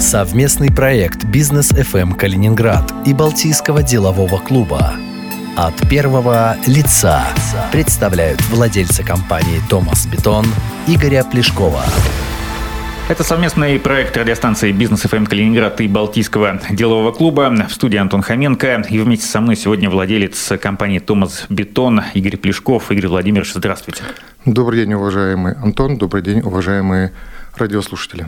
Совместный проект «Бизнес FM Калининград» и Балтийского делового клуба от первого лица представляют владельцы компании «Томас Бетон» Игоря Плешкова. Это совместный проект радиостанции «Бизнес ФМ Калининград» и Балтийского делового клуба. В студии Антон Хоменко. И вместе со мной сегодня владелец компании «Томас Бетон» Игорь Плешков. Игорь Владимирович, здравствуйте. Добрый день, уважаемый Антон. Добрый день, уважаемые радиослушатели.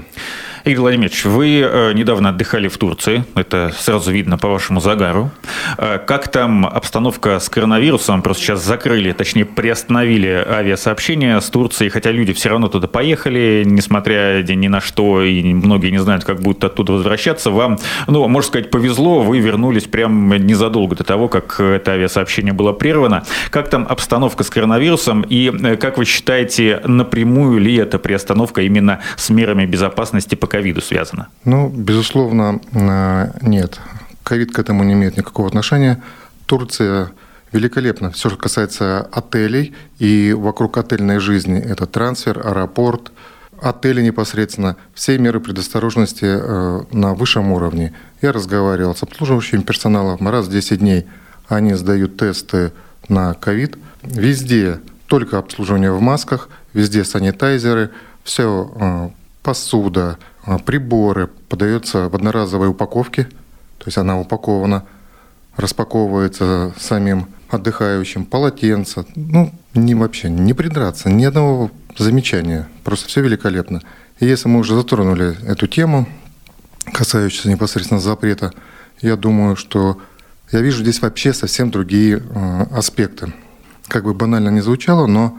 Игорь Владимирович, вы э, недавно отдыхали в Турции, это сразу видно по вашему загару. Э, как там обстановка с коронавирусом? Просто сейчас закрыли, точнее приостановили авиасообщение с Турцией, хотя люди все равно туда поехали, несмотря ни на что, и многие не знают, как будут оттуда возвращаться. Вам, ну, можно сказать, повезло, вы вернулись прям незадолго до того, как это авиасообщение было прервано. Как там обстановка с коронавирусом и э, как вы считаете, напрямую ли эта приостановка именно с мерами безопасности по ковиду связано? Ну, безусловно, э, нет. Ковид к этому не имеет никакого отношения. Турция великолепно. Все, что касается отелей и вокруг отельной жизни, это трансфер, аэропорт, отели непосредственно, все меры предосторожности э, на высшем уровне. Я разговаривал с обслуживающим персоналом раз в 10 дней. Они сдают тесты на ковид. Везде только обслуживание в масках, везде санитайзеры, все э, посуда, приборы подается в одноразовой упаковке, то есть она упакована, распаковывается самим отдыхающим, полотенце, ну, не вообще, не придраться, ни одного замечания, просто все великолепно. И если мы уже затронули эту тему, касающуюся непосредственно запрета, я думаю, что я вижу здесь вообще совсем другие э, аспекты. Как бы банально не звучало, но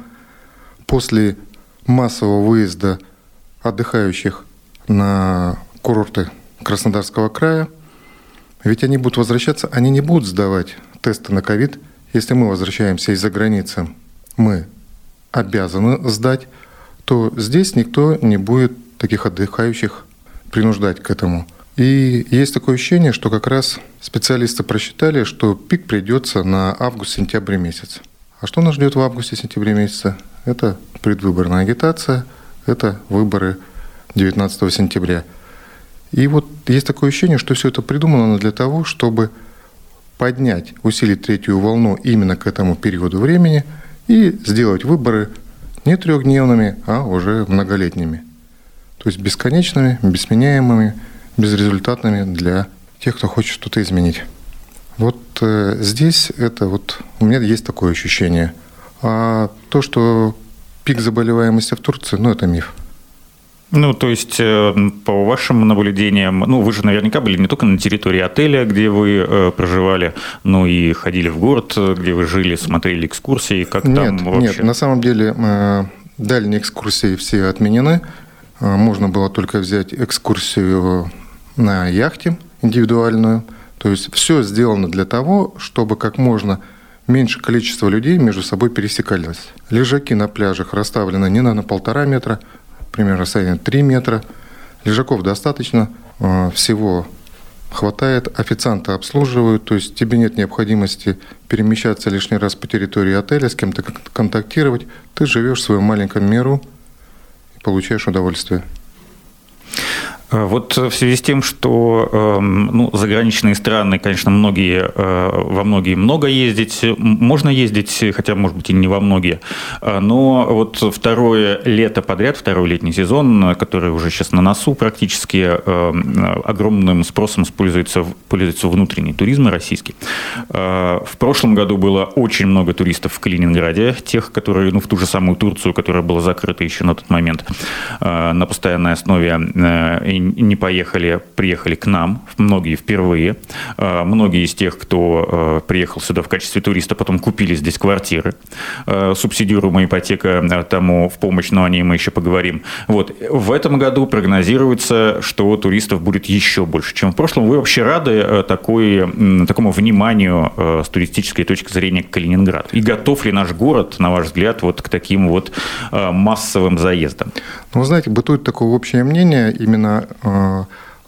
после массового выезда отдыхающих на курорты Краснодарского края, ведь они будут возвращаться, они не будут сдавать тесты на ковид. Если мы возвращаемся из-за границы, мы обязаны сдать, то здесь никто не будет таких отдыхающих принуждать к этому. И есть такое ощущение, что как раз специалисты просчитали, что пик придется на август-сентябрь месяц. А что нас ждет в августе-сентябре месяце? Это предвыборная агитация, это выборы 19 сентября. И вот есть такое ощущение, что все это придумано для того, чтобы поднять, усилить третью волну именно к этому периоду времени и сделать выборы не трехдневными, а уже многолетними. То есть бесконечными, бессменяемыми, безрезультатными для тех, кто хочет что-то изменить. Вот э, здесь это вот у меня есть такое ощущение. А то, что пик заболеваемости в Турции, ну это миф. Ну, то есть, э, по вашим наблюдениям, ну, вы же наверняка были не только на территории отеля, где вы э, проживали, но и ходили в город, где вы жили, смотрели экскурсии, как нет, там вообще? Нет, на самом деле э, дальние экскурсии все отменены. Можно было только взять экскурсию на яхте индивидуальную. То есть все сделано для того, чтобы как можно меньше количество людей между собой пересекались. Лежаки на пляжах расставлены не на полтора метра, примерно расстояние 3 метра. Лежаков достаточно, э, всего хватает, официанты обслуживают, то есть тебе нет необходимости перемещаться лишний раз по территории отеля, с кем-то контактировать. Ты живешь в своем маленьком миру и получаешь удовольствие. Э, вот в связи с тем, что эм, ну, заграничные страны, конечно, многие, э, во многие много ездить, можно ездить, хотя, может быть, и не во многие, э, но вот второе лето подряд, второй летний сезон, который уже сейчас на носу практически, огромным спросом пользуется, пользуется внутренний туризм российский. В прошлом году было очень много туристов в Калининграде, тех, которые, ну, в ту же самую Турцию, которая была закрыта еще на тот момент на постоянной основе не поехали, приехали к нам, многие впервые. А, многие из тех, кто а, приехал сюда в качестве туриста, потом купили здесь квартиры. А, субсидируемая ипотека тому в помощь, но о ней мы еще поговорим. Вот. В этом году прогнозируется, что туристов будет еще больше, чем в прошлом. Вы вообще рады такой, такому вниманию с туристической точки зрения к Калининграду? И готов ли наш город, на ваш взгляд, вот к таким вот массовым заездам? Ну, вы знаете, бытует такое общее мнение именно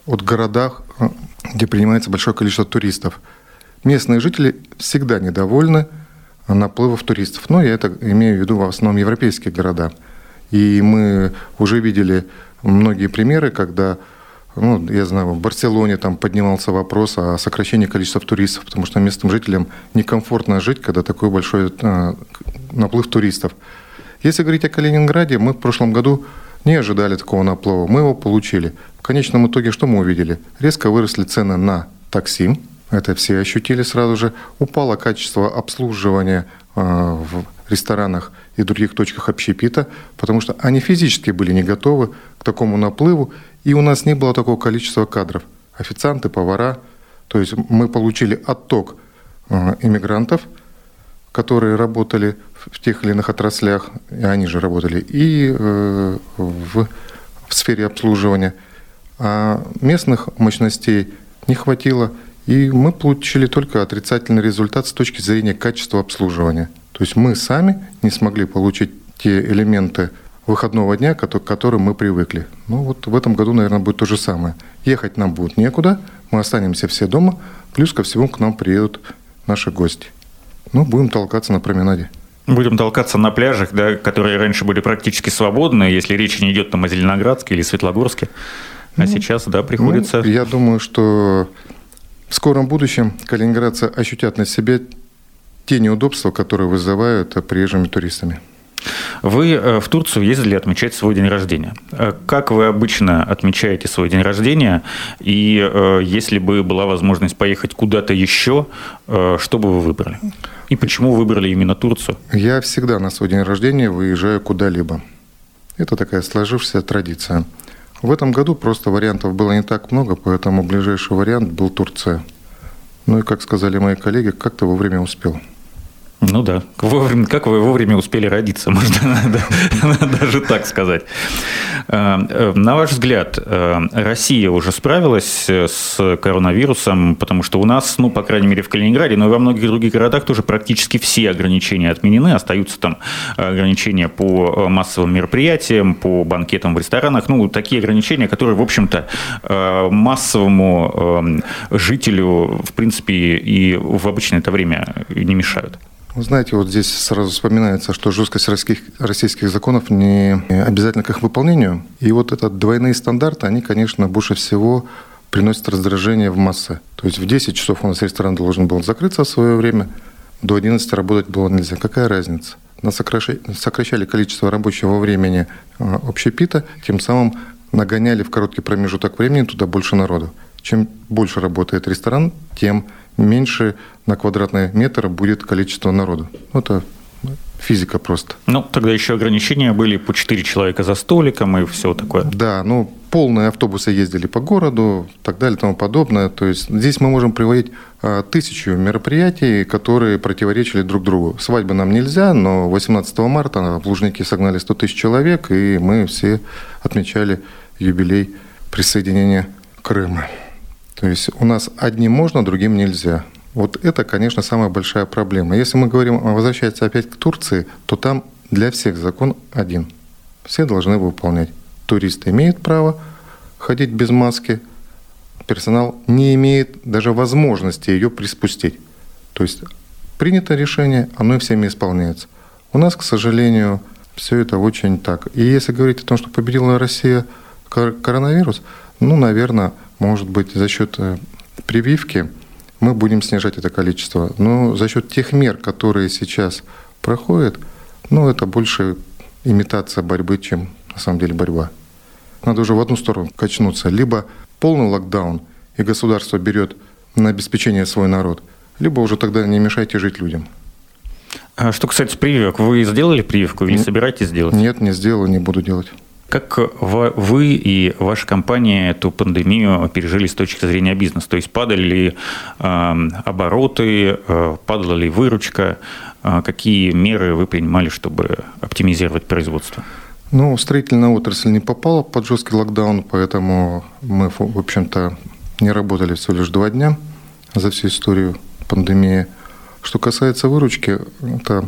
от городах, э, где принимается большое количество туристов. Местные жители всегда недовольны наплывов туристов. Но я это имею в виду в основном европейские города. И мы уже видели многие примеры, когда ну, я знаю, в Барселоне там поднимался вопрос о сокращении количества туристов, потому что местным жителям некомфортно жить, когда такой большой э, наплыв туристов. Если говорить о Калининграде, мы в прошлом году не ожидали такого наплыва. Мы его получили. В конечном итоге что мы увидели? Резко выросли цены на такси. Это все ощутили сразу же. Упало качество обслуживания э, в ресторанах и других точках общепита, потому что они физически были не готовы к такому наплыву, и у нас не было такого количества кадров. Официанты, повара. То есть мы получили отток э, иммигрантов, которые работали в тех или иных отраслях, и они же работали, и э, в, в сфере обслуживания. А местных мощностей не хватило, и мы получили только отрицательный результат с точки зрения качества обслуживания. То есть мы сами не смогли получить те элементы выходного дня, к которым мы привыкли. Ну вот в этом году, наверное, будет то же самое. Ехать нам будет некуда, мы останемся все дома, плюс ко всему к нам приедут наши гости. Ну, будем толкаться на променаде. Будем толкаться на пляжах, да, которые раньше были практически свободны, если речь не идет там о Зеленоградске или Светлогорске. А ну, сейчас, да, приходится... Ну, я думаю, что в скором будущем калининградцы ощутят на себе те неудобства, которые вызывают приезжими туристами. Вы э, в Турцию ездили отмечать свой день рождения. Э, как вы обычно отмечаете свой день рождения? И э, если бы была возможность поехать куда-то еще, что бы вы выбрали? И почему выбрали именно Турцию? Я всегда на свой день рождения выезжаю куда-либо. Это такая сложившаяся традиция. В этом году просто вариантов было не так много, поэтому ближайший вариант был Турция. Ну и, как сказали мои коллеги, как-то вовремя успел. Ну да, вовремя, как вы вовремя успели родиться, можно даже так сказать. Э, э, на ваш взгляд, э, Россия уже справилась с коронавирусом, потому что у нас, ну, по крайней мере, в Калининграде, но и во многих других городах тоже практически все ограничения отменены, остаются там ограничения по массовым мероприятиям, по банкетам в ресторанах, ну, такие ограничения, которые, в общем-то, массовому жителю, в принципе, и в обычное это время не мешают. Вы знаете, вот здесь сразу вспоминается, что жесткость российских, российских законов не обязательно к их выполнению. И вот этот двойные стандарты, они, конечно, больше всего приносят раздражение в массы. То есть в 10 часов у нас ресторан должен был закрыться в свое время, до 11 работать было нельзя. Какая разница? Нас сокращали количество рабочего времени а, общепита, тем самым нагоняли в короткий промежуток времени туда больше народу. Чем больше работает ресторан, тем меньше на квадратный метр будет количество народу. Это физика просто. Ну, тогда еще ограничения были по 4 человека за столиком и все такое. Да, ну, полные автобусы ездили по городу, так далее и тому подобное. То есть здесь мы можем приводить а, тысячу мероприятий, которые противоречили друг другу. Свадьбы нам нельзя, но 18 марта в Лужнике согнали 100 тысяч человек, и мы все отмечали юбилей присоединения Крыма. То есть у нас одним можно, другим нельзя. Вот это, конечно, самая большая проблема. Если мы говорим, а, возвращаться опять к Турции, то там для всех закон один. Все должны выполнять. Туристы имеют право ходить без маски, персонал не имеет даже возможности ее приспустить. То есть принято решение, оно и всеми исполняется. У нас, к сожалению, все это очень так. И если говорить о том, что победила Россия коронавирус, ну, наверное, может быть, за счет э, прививки мы будем снижать это количество. Но за счет тех мер, которые сейчас проходят, ну, это больше имитация борьбы, чем на самом деле борьба. Надо уже в одну сторону качнуться. Либо полный локдаун, и государство берет на обеспечение свой народ, либо уже тогда не мешайте жить людям. А что касается прививок, вы сделали прививку или собираетесь сделать? Нет, не сделал, не буду делать. Как вы и ваша компания эту пандемию пережили с точки зрения бизнеса? То есть падали ли эм, обороты, э, падала ли выручка? Э, какие меры вы принимали, чтобы оптимизировать производство? Ну, строительная отрасль не попала под жесткий локдаун, поэтому мы, в общем-то, не работали всего лишь два дня за всю историю пандемии. Что касается выручки, это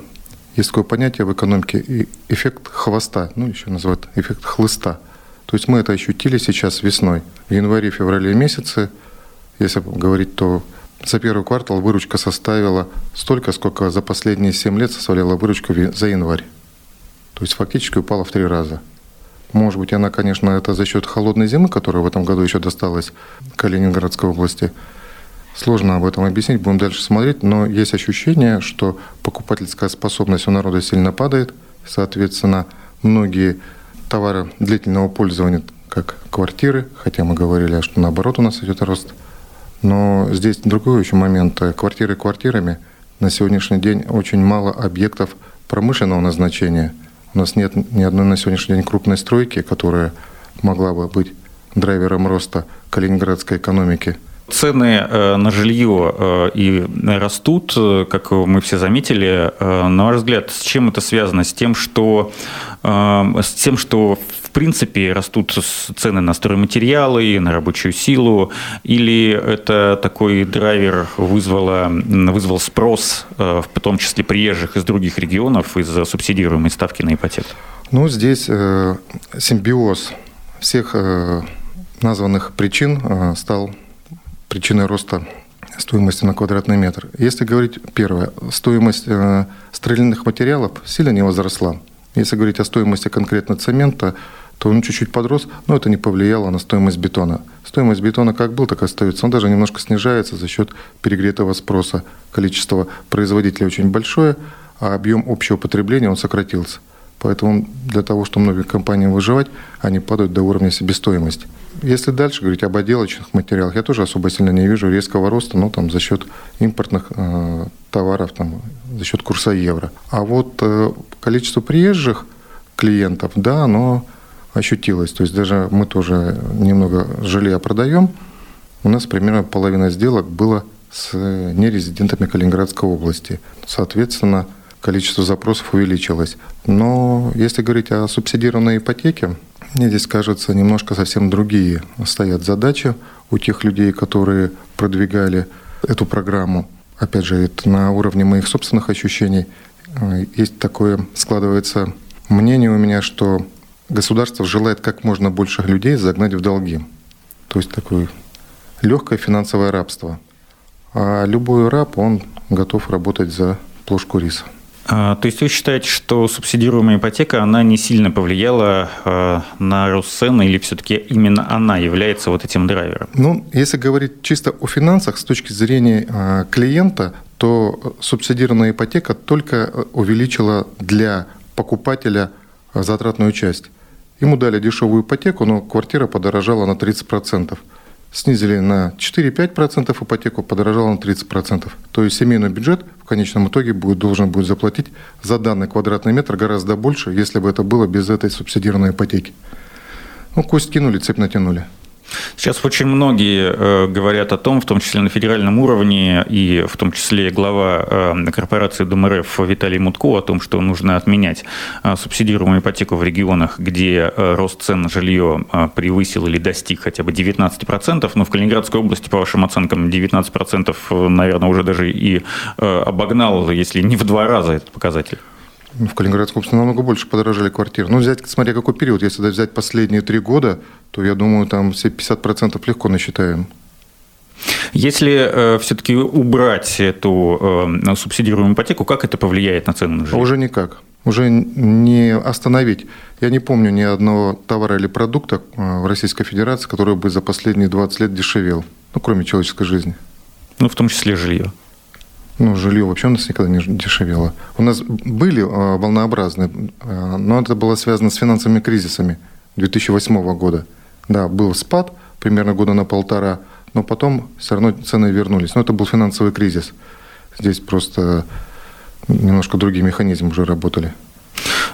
есть такое понятие в экономике эффект хвоста, ну еще называют эффект хлыста. То есть мы это ощутили сейчас весной. В январе-феврале месяце, если говорить, то за первый квартал выручка составила столько, сколько за последние 7 лет составляла выручка за январь. То есть фактически упала в три раза. Может быть, она, конечно, это за счет холодной зимы, которая в этом году еще досталась Калининградской области. Сложно об этом объяснить, будем дальше смотреть, но есть ощущение, что покупательская способность у народа сильно падает, соответственно, многие товары длительного пользования, как квартиры, хотя мы говорили, что наоборот у нас идет рост, но здесь другой еще момент. Квартиры квартирами на сегодняшний день очень мало объектов промышленного назначения. У нас нет ни одной на сегодняшний день крупной стройки, которая могла бы быть драйвером роста калининградской экономики – Цены э, на жилье э, и растут, э, как мы все заметили. На ваш взгляд, с чем это связано? С тем, что, с тем, что в принципе растут цены на стройматериалы, на рабочую силу, или это такой драйвер вызвало, вызвал спрос, в том числе приезжих из других регионов, из-за субсидируемой ставки на ипотеку? Ну, здесь э, симбиоз всех э, названных причин э, стал причиной роста стоимости на квадратный метр. Если говорить первое, стоимость э, строительных материалов сильно не возросла. Если говорить о стоимости конкретно цемента, то он чуть-чуть подрос, но это не повлияло на стоимость бетона. Стоимость бетона как был, так и остается. Он даже немножко снижается за счет перегретого спроса. Количество производителей очень большое, а объем общего потребления он сократился. Поэтому для того, чтобы многим компаниям выживать, они падают до уровня себестоимости. Если дальше говорить об отделочных материалах, я тоже особо сильно не вижу резкого роста, но там за счет импортных э, товаров, там, за счет курса евро. А вот э, количество приезжих клиентов, да, оно ощутилось. То есть даже мы тоже немного жилья продаем. У нас примерно половина сделок было с нерезидентами Калининградской области. Соответственно, количество запросов увеличилось. Но если говорить о субсидированной ипотеке, мне здесь кажется, немножко совсем другие стоят задачи у тех людей, которые продвигали эту программу. Опять же, это на уровне моих собственных ощущений. Есть такое, складывается мнение у меня, что государство желает как можно больше людей загнать в долги. То есть такое легкое финансовое рабство. А любой раб, он готов работать за плошку риса. А, то есть вы считаете, что субсидируемая ипотека, она не сильно повлияла а, на рост цены или все-таки именно она является вот этим драйвером? Ну, если говорить чисто о финансах с точки зрения а, клиента, то субсидированная ипотека только увеличила для покупателя затратную часть. Ему дали дешевую ипотеку, но квартира подорожала на 30% снизили на 4-5%, ипотеку подорожала на 30%. То есть семейный бюджет в конечном итоге будет, должен будет заплатить за данный квадратный метр гораздо больше, если бы это было без этой субсидированной ипотеки. Ну, кость кинули, цепь натянули. Сейчас очень многие э, говорят о том, в том числе на федеральном уровне, и в том числе глава э, корпорации ДМРФ Виталий Мутко о том, что нужно отменять э, субсидируемую ипотеку в регионах, где рост цен на жилье превысил или достиг хотя бы 19%. Но в Калининградской области, по вашим оценкам, 19%, наверное, уже даже и обогнал, если не в два раза этот показатель. В Калининградской области намного больше подорожали квартиры. Ну, взять, смотря какой период. Если взять последние три года, то я думаю, там все 50% легко насчитаем. Если э, все-таки убрать эту э, субсидируемую ипотеку, как это повлияет на цены на жилье? Уже никак. Уже не остановить. Я не помню ни одного товара или продукта э, в Российской Федерации, который бы за последние 20 лет дешевел. Ну, кроме человеческой жизни. Ну, в том числе жилье. Ну, жилье вообще у нас никогда не дешевело. У нас были э, волнообразные, э, но это было связано с финансовыми кризисами 2008 года. Да, был спад примерно года на полтора, но потом все равно цены вернулись. Но это был финансовый кризис. Здесь просто немножко другие механизмы уже работали.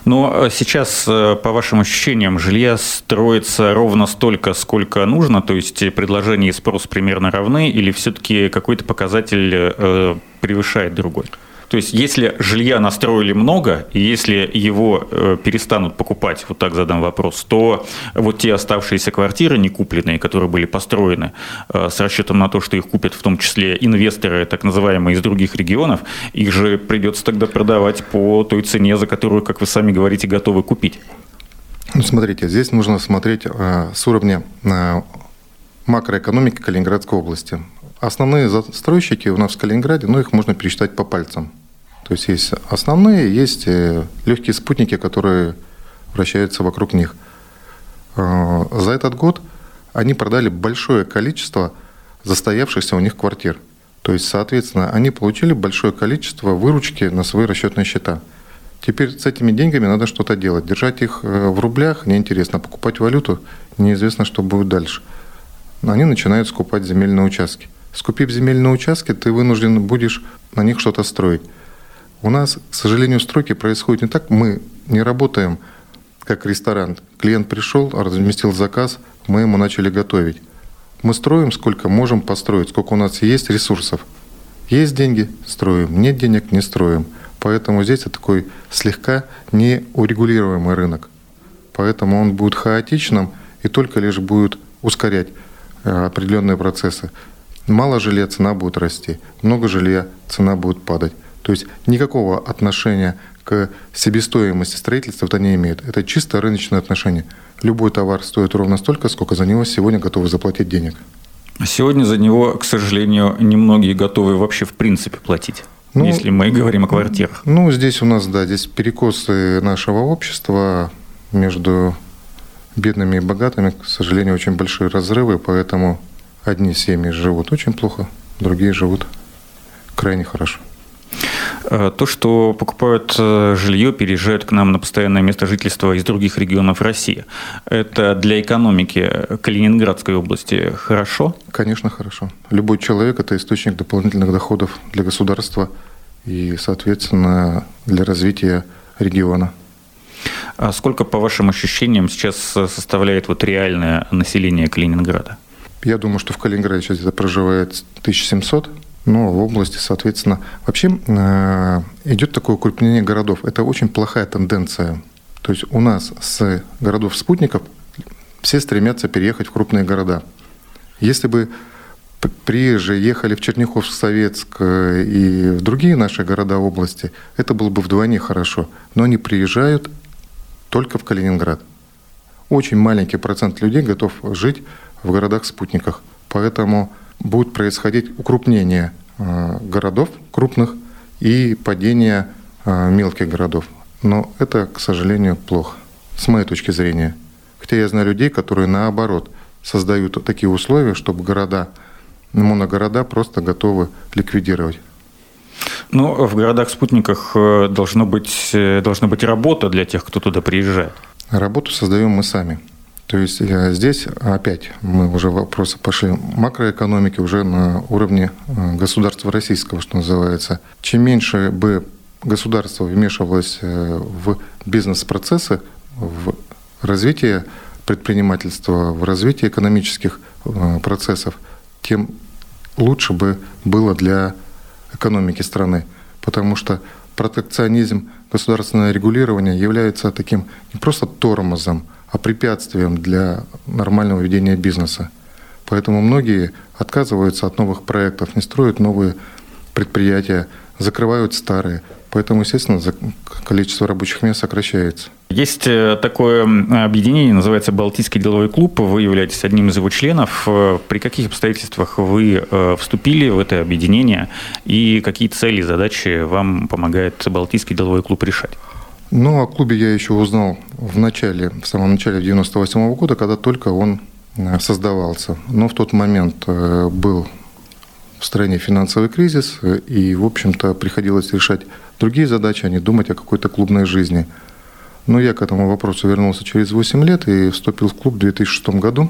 Но э, сейчас, э, по вашим ощущениям, жилья строится ровно столько, сколько нужно, то есть предложение и спрос примерно равны, или все-таки какой-то показатель э, превышает другой? То есть, если жилья настроили много, и если его э, перестанут покупать, вот так задам вопрос, то вот те оставшиеся квартиры не купленные, которые были построены э, с расчетом на то, что их купят в том числе инвесторы, так называемые, из других регионов, их же придется тогда продавать по той цене, за которую, как вы сами говорите, готовы купить. Ну, смотрите, здесь нужно смотреть э, с уровня э, макроэкономики Калининградской области. Основные застройщики у нас в Калининграде, ну, их можно пересчитать по пальцам. То есть есть основные, есть э, легкие спутники, которые вращаются вокруг них. За этот год они продали большое количество застоявшихся у них квартир. То есть, соответственно, они получили большое количество выручки на свои расчетные счета. Теперь с этими деньгами надо что-то делать. Держать их в рублях неинтересно. Покупать валюту неизвестно, что будет дальше. Они начинают скупать земельные участки. Скупив земельные участки, ты вынужден будешь на них что-то строить. У нас, к сожалению, стройки происходят не так. Мы не работаем как ресторан. Клиент пришел, разместил заказ, мы ему начали готовить. Мы строим, сколько можем построить, сколько у нас есть ресурсов. Есть деньги – строим, нет денег – не строим. Поэтому здесь это такой слегка неурегулируемый рынок. Поэтому он будет хаотичным и только лишь будет ускорять э, определенные процессы. Мало жилья, цена будет расти. Много жилья, цена будет падать. То есть никакого отношения к себестоимости строительства это не имеет. Это чисто рыночное отношение. Любой товар стоит ровно столько, сколько за него сегодня готовы заплатить денег. Сегодня за него, к сожалению, немногие готовы вообще в принципе платить. Ну, если мы говорим о квартирах. Ну, здесь у нас, да, здесь перекосы нашего общества между бедными и богатыми, к сожалению, очень большие разрывы, поэтому одни семьи живут очень плохо, другие живут крайне хорошо. Э, то, что покупают э, жилье, переезжают к нам на постоянное место жительства из других регионов России, это для экономики Калининградской области хорошо? Конечно, хорошо. Любой человек – это источник дополнительных доходов для государства и, соответственно, для развития региона. А сколько, по вашим ощущениям, сейчас составляет вот реальное население Калининграда? Я думаю, что в Калининграде сейчас где-то проживает 1700 но в области, соответственно, вообще э, идет такое укрупнение городов. Это очень плохая тенденция. То есть у нас с городов-спутников все стремятся переехать в крупные города. Если бы приезжие ехали в Черняховск, Советск э, и в другие наши города области, это было бы вдвойне хорошо. Но они приезжают только в Калининград. Очень маленький процент людей готов жить в городах-спутниках. Поэтому будет происходить укрупнение э, городов крупных и падение э, мелких городов. Но это, к сожалению, плохо, с моей точки зрения. Хотя я знаю людей, которые наоборот создают такие условия, чтобы города, моногорода просто готовы ликвидировать. Ну, в городах-спутниках э, должно быть, должна быть работа для тех, кто туда приезжает. Работу создаем мы сами. То есть э, здесь опять мы уже вопросы пошли макроэкономики уже на уровне э, государства российского, что называется. Чем меньше бы государство вмешивалось э, в бизнес-процессы, в развитие предпринимательства, в развитие экономических процессов, тем лучше бы было для экономики страны. Потому что протекционизм, государственное регулирование является таким не просто тормозом, а препятствием для нормального ведения бизнеса. Поэтому многие отказываются от новых проектов, не строят новые предприятия, закрывают старые. Поэтому, естественно, количество рабочих мест сокращается. Есть э, такое объединение, называется Балтийский деловой клуб. Вы являетесь одним из его членов. Э, при каких обстоятельствах вы э, вступили в это объединение и какие цели, задачи вам помогает Балтийский деловой клуб решать? Ну, о клубе я еще узнал в начале, в самом начале 98 -го года, когда только он э, создавался. Но в тот момент э, был в стране финансовый кризис, э, и, в общем-то, приходилось решать другие задачи, а не думать о какой-то клубной жизни. Но я к этому вопросу вернулся через 8 лет и вступил в клуб в 2006 году.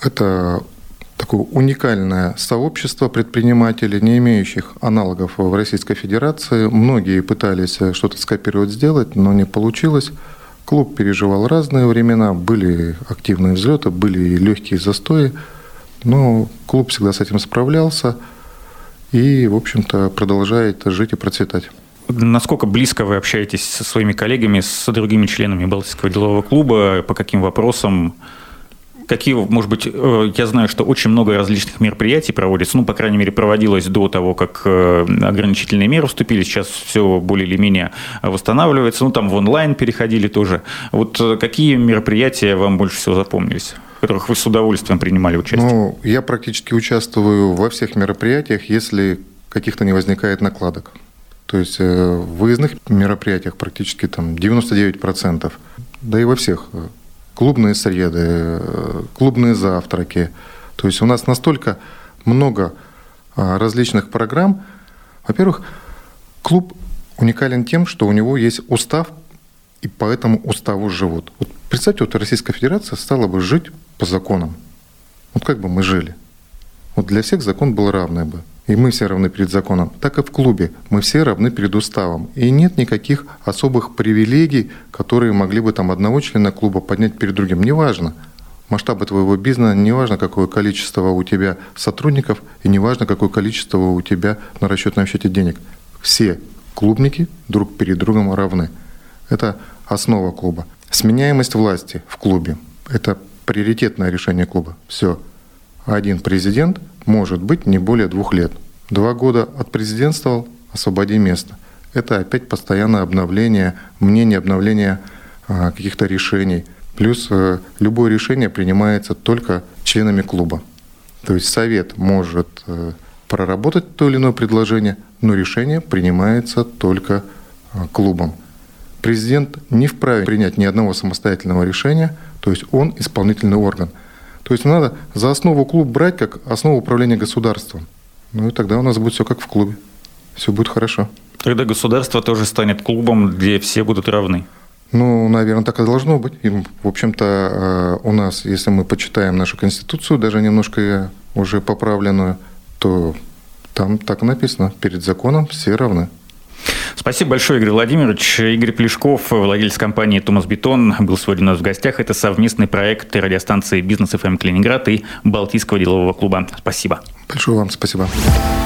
Это такое уникальное сообщество предпринимателей, не имеющих аналогов в Российской Федерации. Многие пытались что-то скопировать, сделать, но не получилось. Клуб переживал разные времена, были активные взлеты, были легкие застои, но клуб всегда с этим справлялся и, в общем-то, продолжает жить и процветать. Насколько близко вы общаетесь со своими коллегами, с другими членами Балтийского делового клуба, по каким вопросам Какие, может быть, э, я знаю, что очень много различных мероприятий проводится, ну, по крайней мере, проводилось до того, как э, ограничительные меры вступили, сейчас все более или менее восстанавливается, ну, там в онлайн переходили тоже. Вот э, какие мероприятия вам больше всего запомнились? в которых вы с удовольствием принимали участие? Ну, я практически участвую во всех мероприятиях, если каких-то не возникает накладок. То есть в выездных мероприятиях практически там 99%, да и во всех клубные среды, клубные завтраки. То есть у нас настолько много различных программ. Во-первых, клуб уникален тем, что у него есть устав, и по этому уставу живут. Вот представьте, вот Российская Федерация стала бы жить по законам. Вот как бы мы жили? Вот для всех закон был равный бы. И мы все равны перед законом. Так и в клубе. Мы все равны перед уставом. И нет никаких особых привилегий, которые могли бы там одного члена клуба поднять перед другим. Неважно. Масштабы твоего бизнеса, неважно, какое количество у тебя сотрудников, и неважно, какое количество у тебя на расчетном счете денег. Все клубники друг перед другом равны. Это основа клуба. Сменяемость власти в клубе – это приоритетное решение клуба. Все. Один президент может быть не более двух лет. Два года от президентствовал – освободи место. Это опять постоянное обновление мнения, обновление а, каких-то решений. Плюс э, любое решение принимается только членами клуба. То есть совет может э, проработать то или иное предложение, но решение принимается только а, клубом. Президент не вправе принять ни одного самостоятельного решения, то есть он исполнительный орган. То есть надо за основу клуб брать как основу управления государством. Ну и тогда у нас будет все как в клубе. Все будет хорошо. Тогда государство тоже станет клубом, где все будут равны. Ну, наверное, так и должно быть. И, в общем-то, э, у нас, если мы почитаем нашу Конституцию, даже немножко уже поправленную, то там так написано, перед законом все равны. Спасибо большое, Игорь Владимирович. Игорь Плешков, владелец компании «Томас Бетон», был сегодня у нас в гостях. Это совместный проект радиостанции «Бизнес ФМ Калининград» и Балтийского делового клуба. Спасибо. Большое вам спасибо.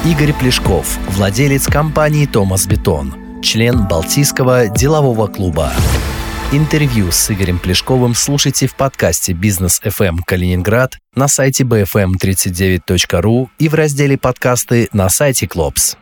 Игорь Плешков, владелец компании «Томас Бетон», член Балтийского делового клуба. Интервью с Игорем Плешковым слушайте в подкасте «Бизнес FM Калининград» на сайте bfm39.ru и в разделе «Подкасты» на сайте «Клопс».